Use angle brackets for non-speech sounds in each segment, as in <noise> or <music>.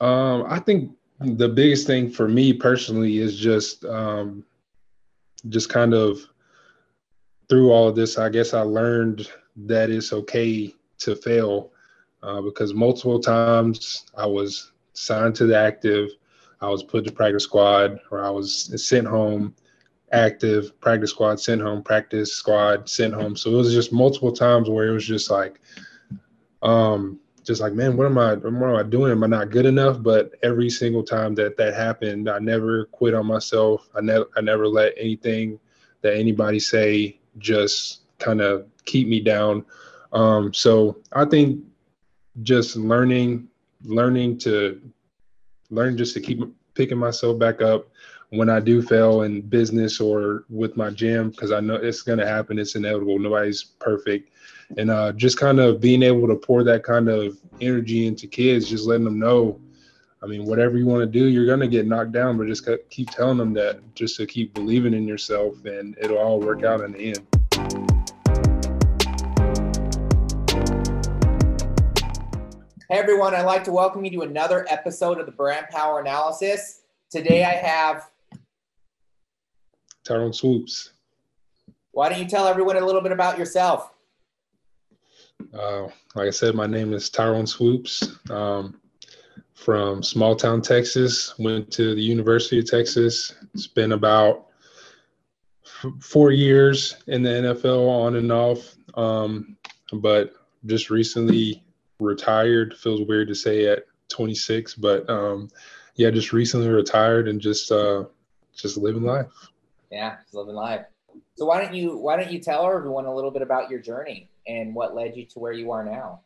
Um, I think the biggest thing for me personally is just um, just kind of through all of this. I guess I learned that it's okay to fail uh, because multiple times I was signed to the active, I was put to practice squad, or I was sent home active practice squad, sent home practice squad, sent home. So it was just multiple times where it was just like, um, just like, man, what am I, what am I doing? Am I not good enough? But every single time that that happened, I never quit on myself. I never, I never let anything that anybody say just kind of keep me down. Um, so I think just learning, learning to learn just to keep picking myself back up when I do fail in business or with my gym, because I know it's going to happen. It's inevitable. Nobody's perfect. And uh, just kind of being able to pour that kind of energy into kids, just letting them know, I mean, whatever you want to do, you're going to get knocked down, but just keep telling them that just to keep believing in yourself and it'll all work out in the end. Hey everyone, I'd like to welcome you to another episode of the Brand Power Analysis. Today I have Tyrone Swoopes. Why don't you tell everyone a little bit about yourself? Uh, like I said, my name is Tyrone Swoopes. Um, from small town Texas, went to the University of Texas. Spent about f- four years in the NFL on and off, um, but just recently retired. Feels weird to say at 26, but um, yeah, just recently retired and just uh, just living life. Yeah, living life. So why don't you why don't you tell everyone a little bit about your journey and what led you to where you are now?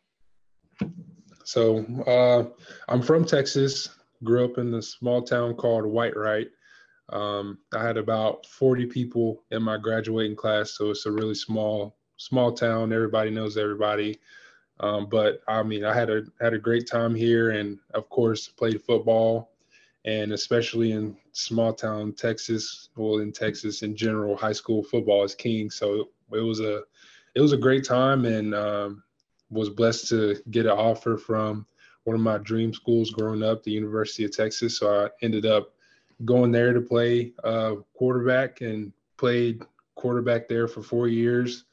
So uh, I'm from Texas. Grew up in a small town called Whitewright. Um, I had about 40 people in my graduating class, so it's a really small small town. Everybody knows everybody. Um, but I mean, I had a had a great time here, and of course, played football and especially in small town Texas, well in Texas in general, high school football is king. So it was a it was a great time, and um, was blessed to get an offer from one of my dream schools growing up, the University of Texas. So I ended up going there to play uh, quarterback and played quarterback there for four years.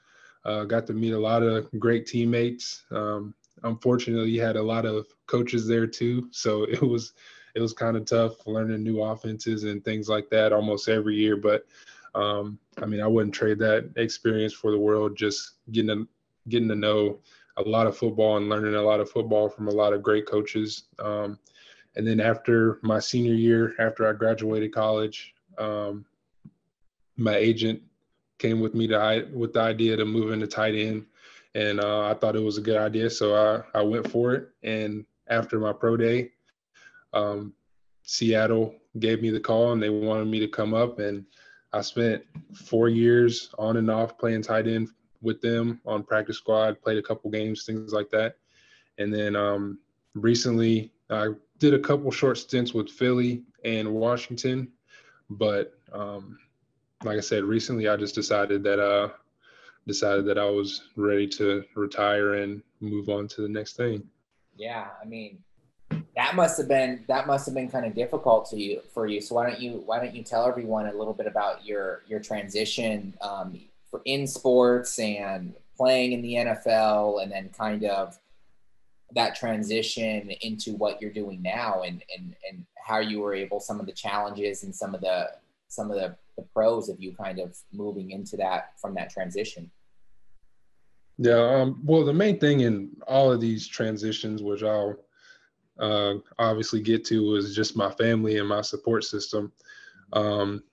Uh, got to meet a lot of great teammates. Um, unfortunately, had a lot of coaches there too, so it was it was kind of tough learning new offenses and things like that almost every year. But um, I mean, I wouldn't trade that experience for the world. Just getting to, getting to know a lot of football and learning a lot of football from a lot of great coaches. Um, and then after my senior year, after I graduated college, um, my agent came with me to with the idea to move into tight end, and uh, I thought it was a good idea, so I I went for it. And after my pro day, um, Seattle gave me the call and they wanted me to come up. And I spent four years on and off playing tight end with them on practice squad, played a couple games, things like that. And then um, recently I did a couple short stints with Philly and Washington. But um, like I said, recently I just decided that uh, decided that I was ready to retire and move on to the next thing. Yeah, I mean, that must have been that must have been kind of difficult to you for you. So why don't you why don't you tell everyone a little bit about your your transition um, for in sports and playing in the NFL, and then kind of that transition into what you're doing now, and and and how you were able some of the challenges and some of the some of the, the pros of you kind of moving into that from that transition. Yeah, um, well, the main thing in all of these transitions, which I'll uh, obviously get to was just my family and my support system. Um,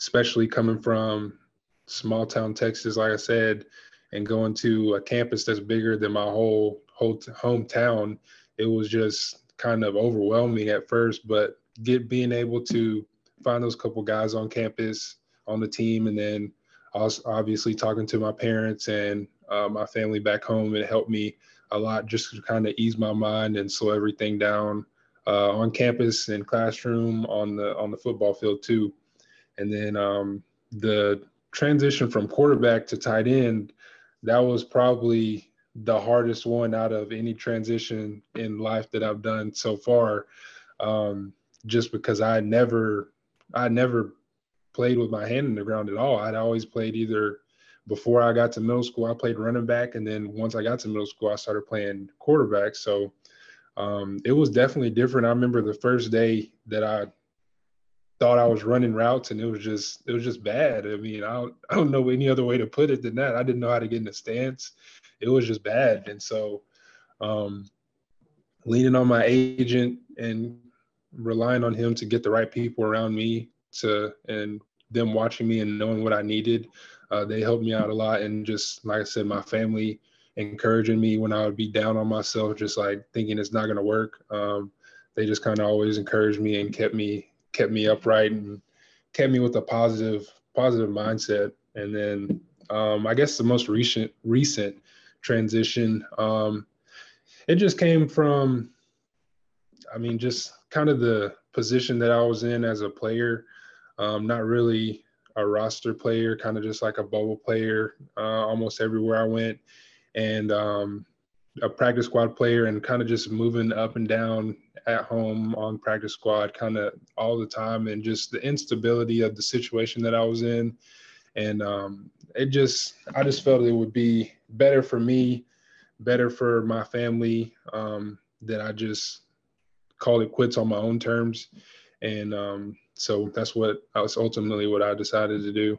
especially coming from small town Texas, like I said, and going to a campus that's bigger than my whole whole hometown, it was just kind of overwhelming at first. But get being able to find those couple guys on campus on the team, and then also obviously talking to my parents and uh, my family back home, it helped me a lot just to kind of ease my mind and slow everything down uh, on campus and classroom on the on the football field too. And then um, the transition from quarterback to tight end, that was probably the hardest one out of any transition in life that I've done so far. um, just because I never, I never played with my hand in the ground at all. I'd always played either before I got to middle school, I played running back, and then once I got to middle school, I started playing quarterback. So um, it was definitely different. I remember the first day that I thought I was running routes, and it was just it was just bad. I mean, I don't, I don't know any other way to put it than that. I didn't know how to get in the stance. It was just bad, and so um, leaning on my agent and relying on him to get the right people around me to and them watching me and knowing what I needed. Uh, they helped me out a lot, and just like I said, my family encouraging me when I would be down on myself, just like thinking it's not going to work. Um, they just kind of always encouraged me and kept me kept me upright and kept me with a positive positive mindset. And then um, I guess the most recent recent transition, um, it just came from, I mean, just kind of the position that I was in as a player um, not really a roster player, kind of just like a bubble player uh, almost everywhere I went, and um, a practice squad player, and kind of just moving up and down at home on practice squad kind of all the time, and just the instability of the situation that I was in. And um, it just, I just felt it would be better for me, better for my family, um, that I just call it quits on my own terms. And um, so that's what I was ultimately what I decided to do.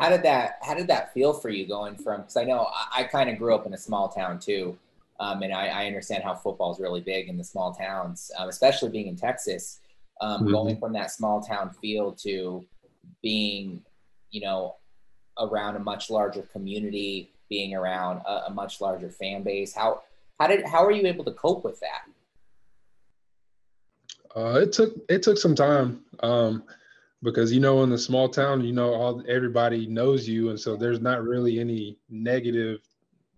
How did that How did that feel for you going from? Because I know I, I kind of grew up in a small town too, um, and I, I, understand how football is really big in the small towns, um, especially being in Texas. Um, mm-hmm. Going from that small town feel to being, you know, around a much larger community, being around a, a much larger fan base. How how did how are you able to cope with that? Uh, it took it took some time um, because you know in the small town you know all everybody knows you and so there's not really any negative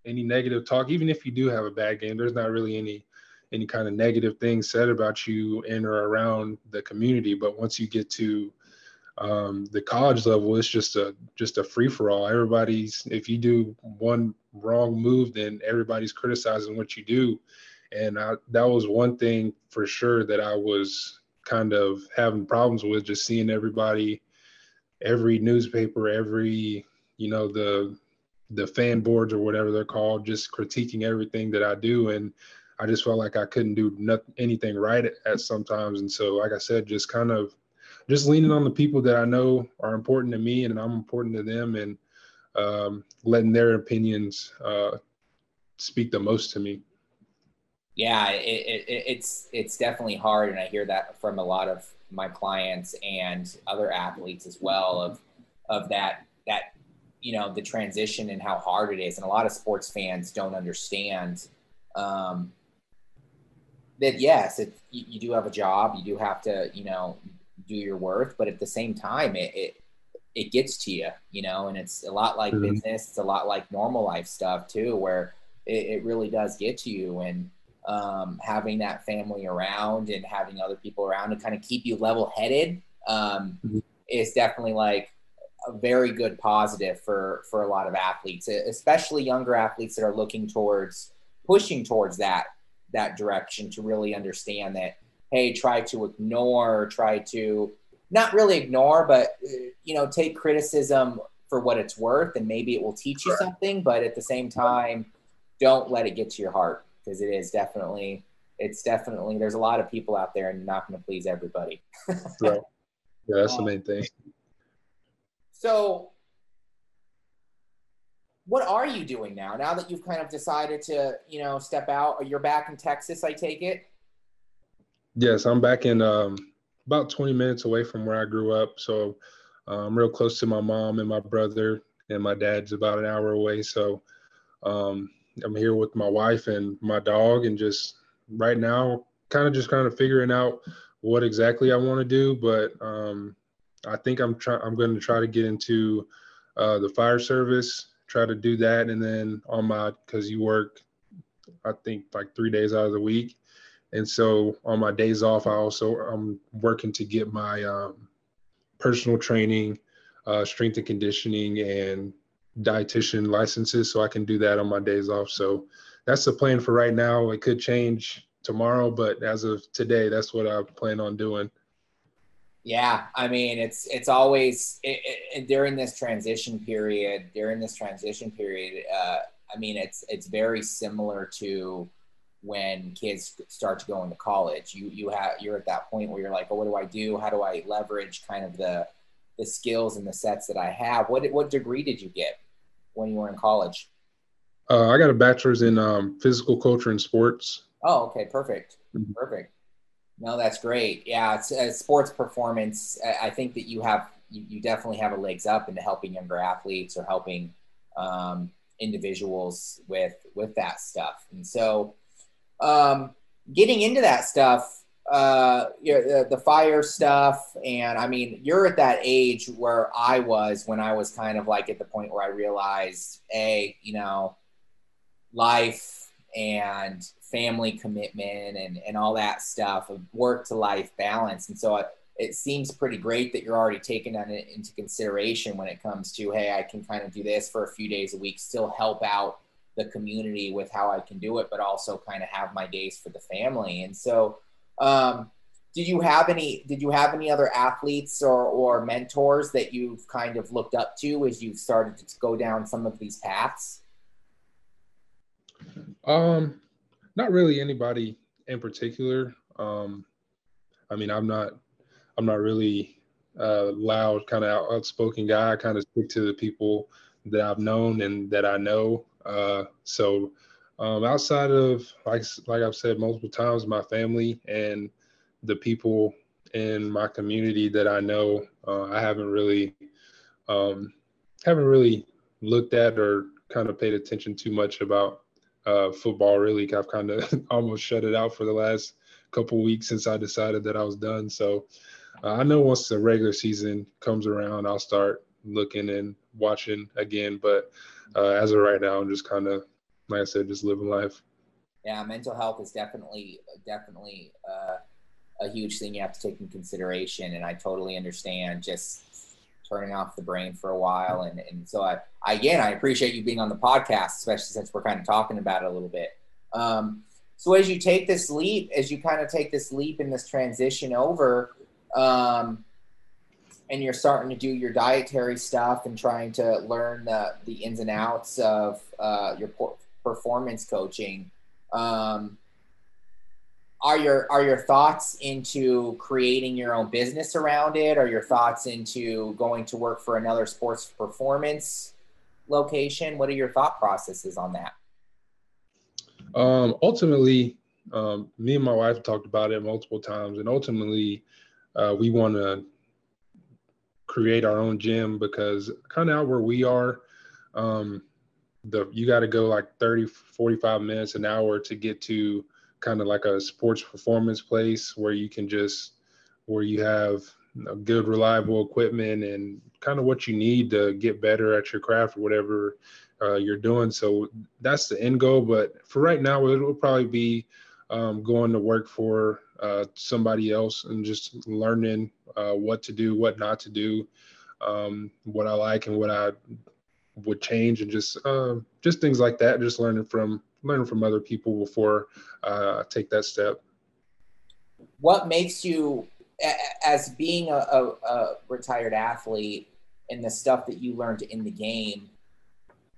any negative talk. Even if you do have a bad game there's not really any any kind of negative things said about you in or around the community. But once you get to um, the college level it's just a just a free for all everybody's if you do one wrong move then everybody's criticizing what you do and I, that was one thing for sure that I was kind of having problems with just seeing everybody, every newspaper, every, you know, the, the fan boards or whatever they're called, just critiquing everything that I do. And I just felt like I couldn't do nothing, anything right at, sometimes. And so, like I said, just kind of just leaning on the people that I know are important to me and I'm important to them and um, letting their opinions uh, speak the most to me yeah, it, it, it's it's definitely hard, and I hear that from a lot of my clients and other athletes as well of of that that you know the transition and how hard it is, and a lot of sports fans don't understand um, that. Yes, it, you, you do have a job, you do have to you know do your worth, but at the same time, it, it it gets to you, you know, and it's a lot like mm-hmm. business. It's a lot like normal life stuff too, where it, it really does get to you. And um, having that family around and having other people around to kind of keep you level headed um, mm-hmm. is definitely like a very good positive for for a lot of athletes, especially younger athletes that are looking towards pushing towards that that direction to really understand that hey, try to ignore, try to not really ignore, but you know, take criticism for what it's worth, and maybe it will teach you something. But at the same time, don't let it get to your heart because it is definitely it's definitely there's a lot of people out there and you're not going to please everybody. <laughs> right. Yeah, that's um, the main thing. So what are you doing now? Now that you've kind of decided to, you know, step out, you're back in Texas, I take it? Yes, I'm back in um, about 20 minutes away from where I grew up. So uh, I'm real close to my mom and my brother, and my dad's about an hour away. So um, I'm here with my wife and my dog, and just right now, kind of just kind of figuring out what exactly I want to do. But um, I think I'm trying. I'm going to try to get into uh, the fire service. Try to do that, and then on my because you work, I think like three days out of the week, and so on my days off, I also I'm working to get my um, personal training, uh, strength and conditioning, and dietitian licenses so I can do that on my days off. So that's the plan for right now. It could change tomorrow, but as of today, that's what I plan on doing. Yeah, I mean, it's it's always it, it, during this transition period. During this transition period, uh, I mean, it's it's very similar to when kids start to go into college. You you have you're at that point where you're like, oh, what do I do? How do I leverage kind of the the skills and the sets that I have? What what degree did you get when you were in college? Uh, I got a bachelor's in um, physical culture and sports. Oh, okay, perfect, mm-hmm. perfect. No, that's great. Yeah, it's, uh, sports performance. I think that you have you, you, definitely have a legs up into helping younger athletes or helping um, individuals with with that stuff. And so, um, getting into that stuff, uh, the, the fire stuff, and I mean, you're at that age where I was when I was kind of like at the point where I realized, a, you know, life and family commitment and, and all that stuff of work to life balance. And so it, it seems pretty great that you're already taking that into consideration when it comes to, hey, I can kind of do this for a few days a week, still help out the community with how I can do it, but also kind of have my days for the family. And so, um, did you have any did you have any other athletes or, or mentors that you've kind of looked up to as you've started to go down some of these paths um not really anybody in particular. Um, I mean, I'm not, I'm not really uh, loud, kind of outspoken guy. I kind of stick to the people that I've known and that I know. Uh, so um, outside of like like I've said multiple times, my family and the people in my community that I know, uh, I haven't really um, haven't really looked at or kind of paid attention too much about uh, football really. I've kind of <laughs> almost shut it out for the last couple weeks since I decided that I was done. So uh, I know once the regular season comes around, I'll start looking and watching again. But uh, as of right now, I'm just kind of, like I said, just living life. Yeah, mental health is definitely, definitely uh, a huge thing you have to take in consideration, and I totally understand just turning off the brain for a while. And, and so I, again, I appreciate you being on the podcast, especially since we're kind of talking about it a little bit. Um, so as you take this leap, as you kind of take this leap in this transition over, um, and you're starting to do your dietary stuff and trying to learn the, the ins and outs of uh, your performance coaching, um, are your are your thoughts into creating your own business around it? Are your thoughts into going to work for another sports performance location? What are your thought processes on that? Um, ultimately um, me and my wife talked about it multiple times and ultimately uh, we want to create our own gym because kind of out where we are um, the you got to go like 30 45 minutes an hour to get to kind of like a sports performance place where you can just where you have good reliable equipment and kind of what you need to get better at your craft or whatever uh, you're doing. So that's the end goal but for right now it will probably be um, going to work for uh, somebody else and just learning uh, what to do what not to do um, what i like and what i would change and just uh, just things like that just learning from learn from other people before uh, take that step. What makes you, as being a, a, a retired athlete, and the stuff that you learned in the game,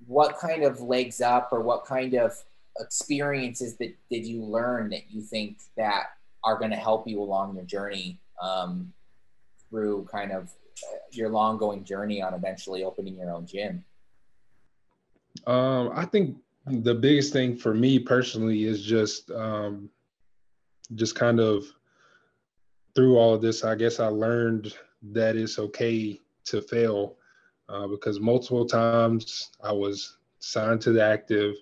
what kind of legs up or what kind of experiences that did you learn that you think that are going to help you along your journey um, through kind of uh, your long going journey on eventually opening your own gym? Um, I think the biggest thing for me personally is just um, just kind of through all of this i guess i learned that it's okay to fail uh, because multiple times i was signed to the active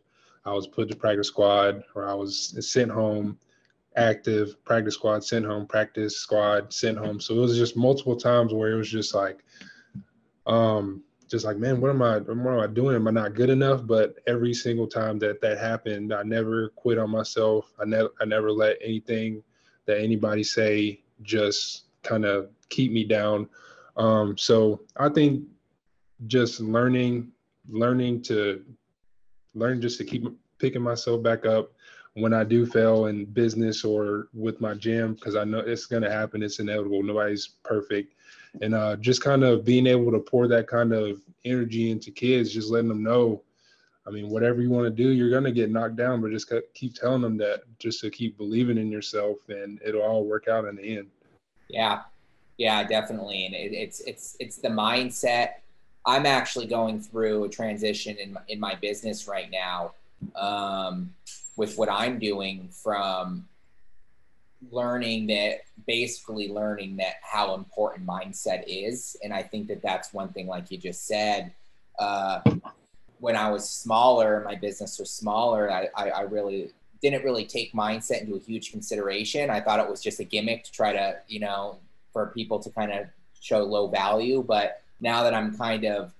i was put to practice squad or i was sent home active practice squad sent home practice squad sent home. So it was just multiple times where it was just like um just like, man, what am I, what am I doing? Am I not good enough? But every single time that that happened, I never quit on myself. I never, I never let anything that anybody say just kind of keep me down. Um, so I think just learning, learning to learn just to keep picking myself back up when I do fail in business or with my gym, because I know it's going to happen, it's inevitable. Nobody's perfect. And uh, just kind of being able to pour that kind of energy into kids, just letting them know, I mean, whatever you want to do, you're going to get knocked down, but just keep telling them that just to keep believing in yourself and it'll all work out in the end. Yeah. Yeah, definitely. And it, it's, it's, it's the mindset. I'm actually going through a transition in in my business right now. Um, with what I'm doing from learning that basically learning that how important mindset is and i think that that's one thing like you just said uh, when i was smaller my business was smaller I, I, I, really didn't really take mindset into a huge consideration i thought it was just a gimmick to try to you know for people to kind of show low value but now that i'm kind of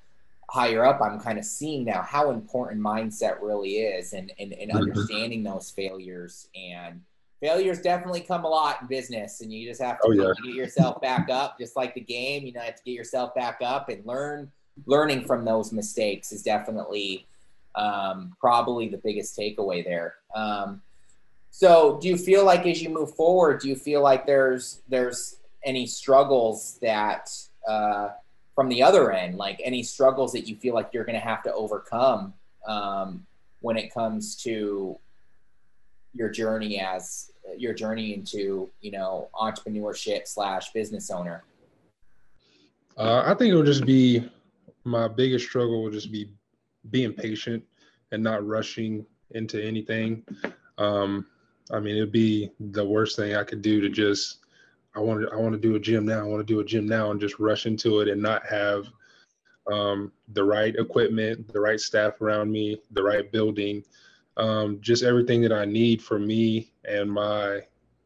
higher up, I'm kind of seeing now how important mindset really is and, and, and mm-hmm. understanding those failures. And failures definitely come a lot in business, and you just have to oh, yeah. get yourself back up, just like the game. You know, have to get yourself back up and learn. Learning from those mistakes is definitely um, probably the biggest takeaway there. Um, so, do you feel like as you move forward, do you feel like there's there's any struggles that uh, from the other end, like any struggles that you feel like you're going to have to overcome um, when it comes to your journey as your journey into you know entrepreneurship slash business owner? Uh, I think it'll just be my biggest struggle will just be being patient and not rushing into anything. Um, I mean, it'd be the worst thing I could do to just I want to I want to do a gym now. I want to do a gym now and just rush into it and not have um, the right equipment, the right staff around me, the right building, um, just everything that I need for me and my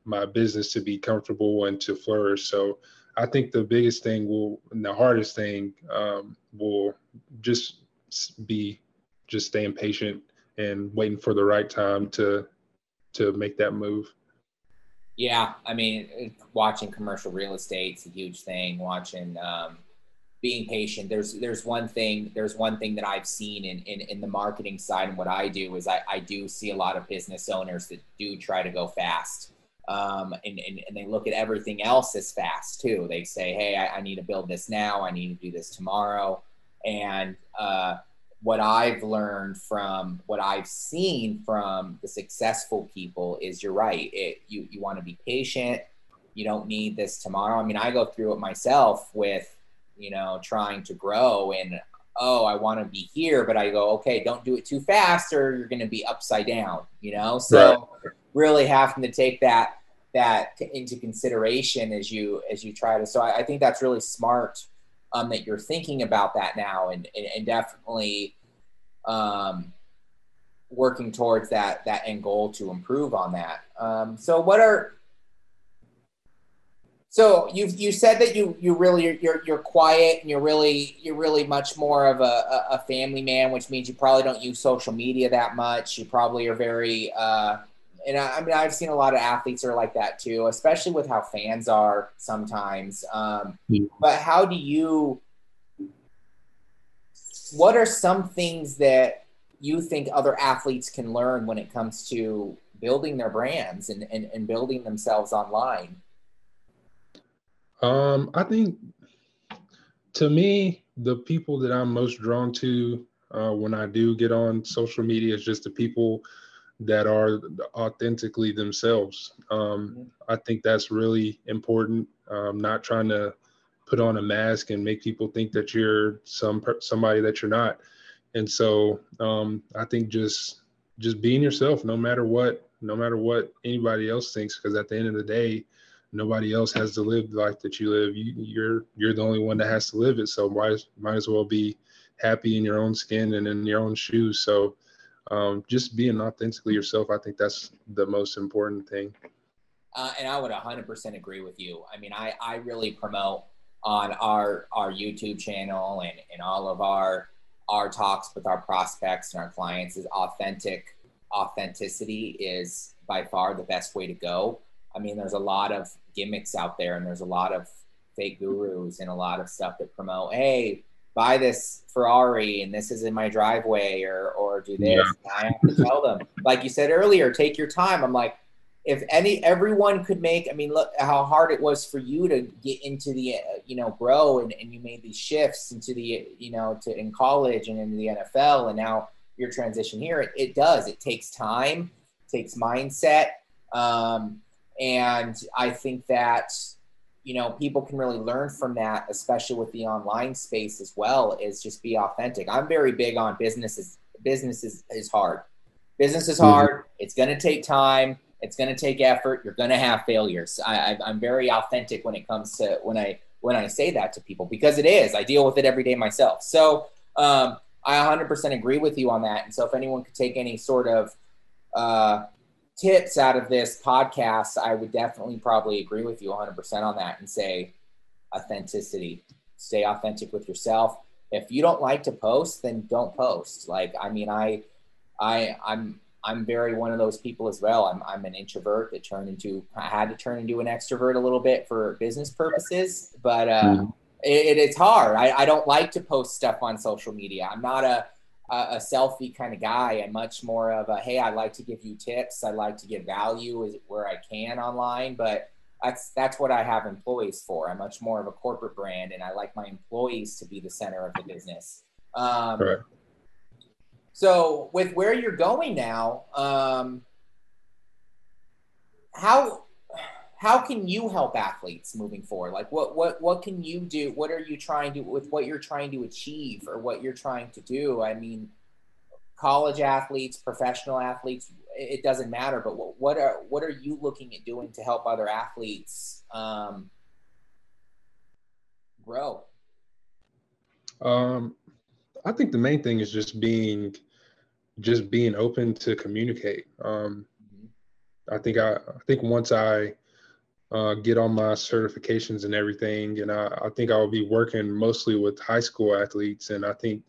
my business to be comfortable and to flourish. So I think the biggest thing will, and the hardest thing um, will just be just staying patient and waiting for the right time to to make that move. Yeah, I mean, watching commercial real estate is a huge thing. Watching um, being patient. There's there's one thing there's one thing that I've seen in in, in the marketing side and what I do is I, I do see a lot of business owners that do try to go fast. Um, and, and, and they look at everything else as fast too. They say, hey, I, I need to build this now. I need to do this tomorrow. And uh, what I've learned from what I've seen from the successful people is you're right. It, you you want to be patient. You don't need this tomorrow. I mean, I go through it myself with, you know, trying to grow and oh, I want to be here, but I go, okay, don't do it too fast or you're going to be upside down, you know? So right. really having to take that that into consideration as you as you try to so I, I think that's really smart um, that you're thinking about that now and, and, and definitely um, working towards that that end goal to improve on that. Um, so what are so you you said that you you really you're you're quiet and you're really you're really much more of a, a family man, which means you probably don't use social media that much. You probably are very uh, and I, I, mean I've seen a lot of athletes are like that too, especially with how fans are sometimes. Um, mm-hmm. But how do you? What are some things that you think other athletes can learn when it comes to building their brands and, and, and building themselves online? Um, I think to me, the people that I'm most drawn to uh, when I do get on social media is just the people that are authentically themselves. Um. I think that's really important. Um, not trying to put on a mask and make people think that you're some somebody that you're not. And so um, I think just just being yourself, no matter what, no matter what anybody else thinks, because at the end of the day, nobody else has to live the life that you live. You, you're you're the only one that has to live it. So might might as well be happy in your own skin and in your own shoes. So um, just being authentically yourself, I think that's the most important thing. Uh, and I would 100% agree with you. I mean, I, I really promote on our our YouTube channel and, and all of our our talks with our prospects and our clients is authentic. Authenticity is by far the best way to go. I mean, there's a lot of gimmicks out there, and there's a lot of fake gurus and a lot of stuff that promote, hey, buy this Ferrari and this is in my driveway or or do this. Yeah. I have to tell them. Like you said earlier, take your time. I'm like, if any everyone could make i mean look how hard it was for you to get into the you know grow and, and you made these shifts into the you know to in college and into the nfl and now your transition here it, it does it takes time takes mindset um, and i think that you know people can really learn from that especially with the online space as well is just be authentic. I'm very big on businesses business is, is hard. Business is mm-hmm. hard. Mm-hmm. it's going to take time. It's going to take effort. You're going to have failures. I, i'm very authentic when it comes to when i when i say that to people because it is. I deal with it every day myself. So um, i 100% agree with you on that. And so if anyone could take any sort of uh, tips out of this podcast, I would definitely probably agree with you 100% on that and say authenticity. Stay authentic with yourself. If you don't like to post, then don't post. Like, I mean, I, I, I'm, I'm very one of those people as well. I'm, I'm an introvert that turned into, I had to turn into an extrovert a little bit for business purposes, but uh, mm-hmm. it, it's hard. I, I don't like to post stuff on social media. I'm not a, a, a selfie kind of guy and much more of a hey i like to give you tips. I like to give value where i can online. But that's that's what i have employees for. I'm much more of a corporate brand and i like my employees to be the center of the business. Um, so with where you're going now um, how how can you help athletes moving forward? Like what what what can you do? What are you trying to with what you're trying to achieve or what you're trying to do? I mean college athletes professional athletes it doesn't matter but what, what are what are you looking at doing to help other athletes um, grow? Um, i think the main thing is just being just being open to communicate. Um, mm-hmm. i think i i think once i uh, get all my certifications and everything. And I, I think I'll be working mostly with high school athletes. And I think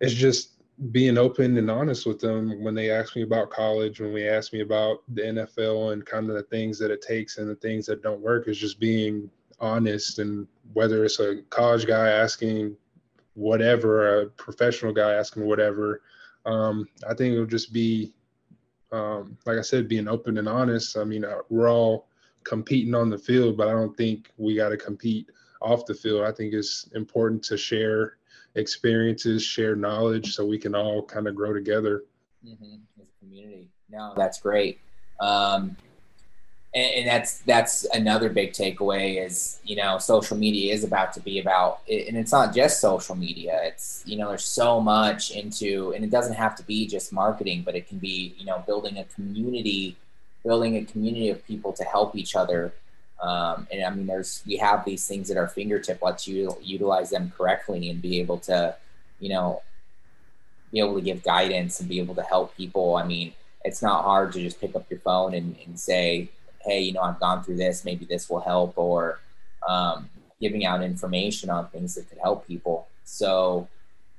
it's just being open and honest with them when they ask me about college, when we ask me about the NFL and kind of the things that it takes and the things that don't work, is just being honest. And whether it's a college guy asking whatever, a professional guy asking whatever, um, I think it'll just be, um, like I said, being open and honest. I mean, uh, we're all competing on the field, but I don't think we got to compete off the field. I think it's important to share experiences, share knowledge, so we can all kind of grow together mm-hmm. as a community. No, that's great. Um, and, and, that's that's another big takeaway is you know social media is about to be about and it's not just social media it's you know there's so much into and it doesn't have to be just marketing but it can be you know building a community building a community of people to help each other. Um, and I mean, there's we have these things at our fingertip. Let's u- utilize them correctly and be able to, you know, be able to give guidance and be able to help people. I mean, it's not hard to just pick up your phone and, and say, hey, you know, I've gone through this. Maybe this will help, or um, giving out information on things that could help people. So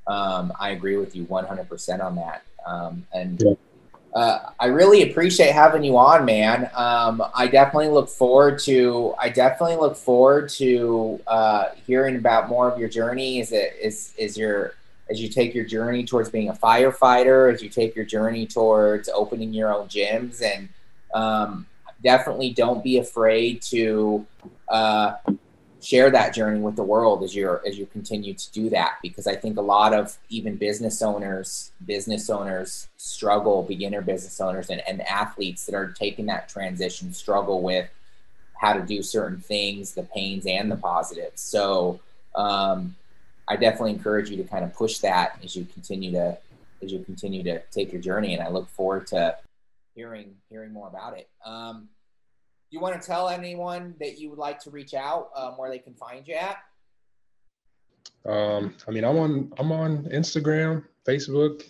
um, I agree with you 100% on that. Um, and yeah uh, I really appreciate having you on, man. Um, I definitely look forward to. I definitely look forward to uh, hearing about more of your journey. Is it is is your as you take your journey towards being a firefighter, as you take your journey towards opening your own gyms, and um, definitely don't be afraid to uh, share that journey with the world as you're as you continue to do that because I think a lot of even business owners business owners struggle beginner business owners and, and athletes that are taking that transition struggle with how to do certain things the pains and the positives. So um, I definitely encourage you to kind of push that as you continue to as you continue to take your journey and I look forward to hearing hearing more about it. Um, you want to tell anyone that you would like to reach out um, where they can find you at? Um, I mean, I'm on I'm on Instagram, Facebook,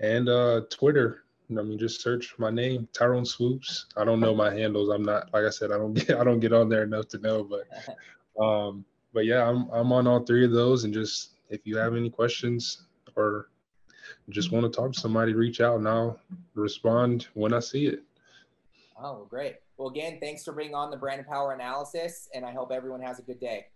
and uh, Twitter. I mean, just search my name, Tyrone Swoopes. I don't know my handles. I'm not like I said. I don't <laughs> get I don't get on there enough to know. But <laughs> um, but yeah, I'm I'm on all three of those. And just if you have any questions or just want to talk to somebody, reach out and I'll respond when I see it. Oh, great. Well, again, thanks for bringing on the brand power analysis, and I hope everyone has a good day.